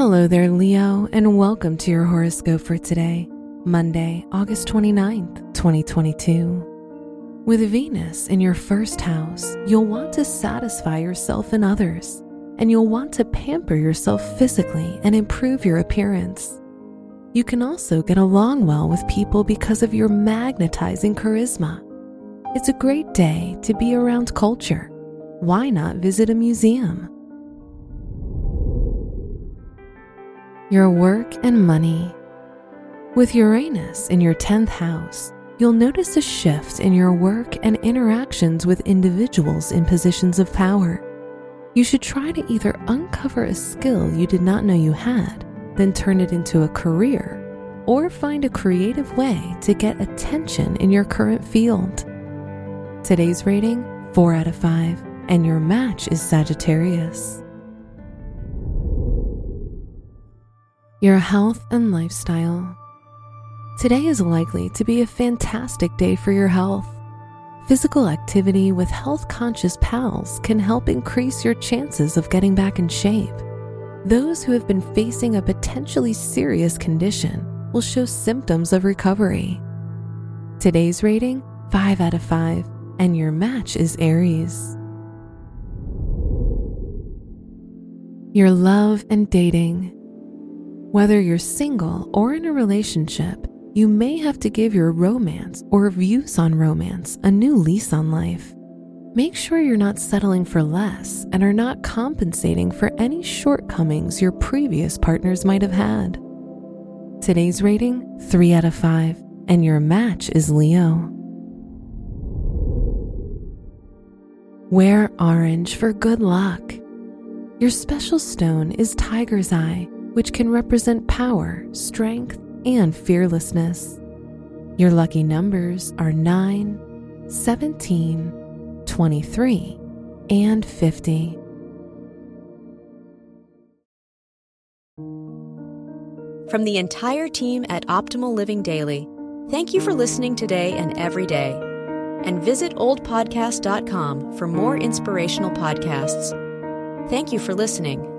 Hello there, Leo, and welcome to your horoscope for today, Monday, August 29th, 2022. With Venus in your first house, you'll want to satisfy yourself and others, and you'll want to pamper yourself physically and improve your appearance. You can also get along well with people because of your magnetizing charisma. It's a great day to be around culture. Why not visit a museum? Your work and money. With Uranus in your 10th house, you'll notice a shift in your work and interactions with individuals in positions of power. You should try to either uncover a skill you did not know you had, then turn it into a career, or find a creative way to get attention in your current field. Today's rating 4 out of 5, and your match is Sagittarius. Your health and lifestyle. Today is likely to be a fantastic day for your health. Physical activity with health conscious pals can help increase your chances of getting back in shape. Those who have been facing a potentially serious condition will show symptoms of recovery. Today's rating 5 out of 5, and your match is Aries. Your love and dating. Whether you're single or in a relationship, you may have to give your romance or views on romance a new lease on life. Make sure you're not settling for less and are not compensating for any shortcomings your previous partners might have had. Today's rating 3 out of 5, and your match is Leo. Wear orange for good luck. Your special stone is Tiger's Eye which can represent power, strength, and fearlessness. Your lucky numbers are 9, 17, 23, and 50. From the entire team at Optimal Living Daily, thank you for listening today and every day. And visit oldpodcast.com for more inspirational podcasts. Thank you for listening.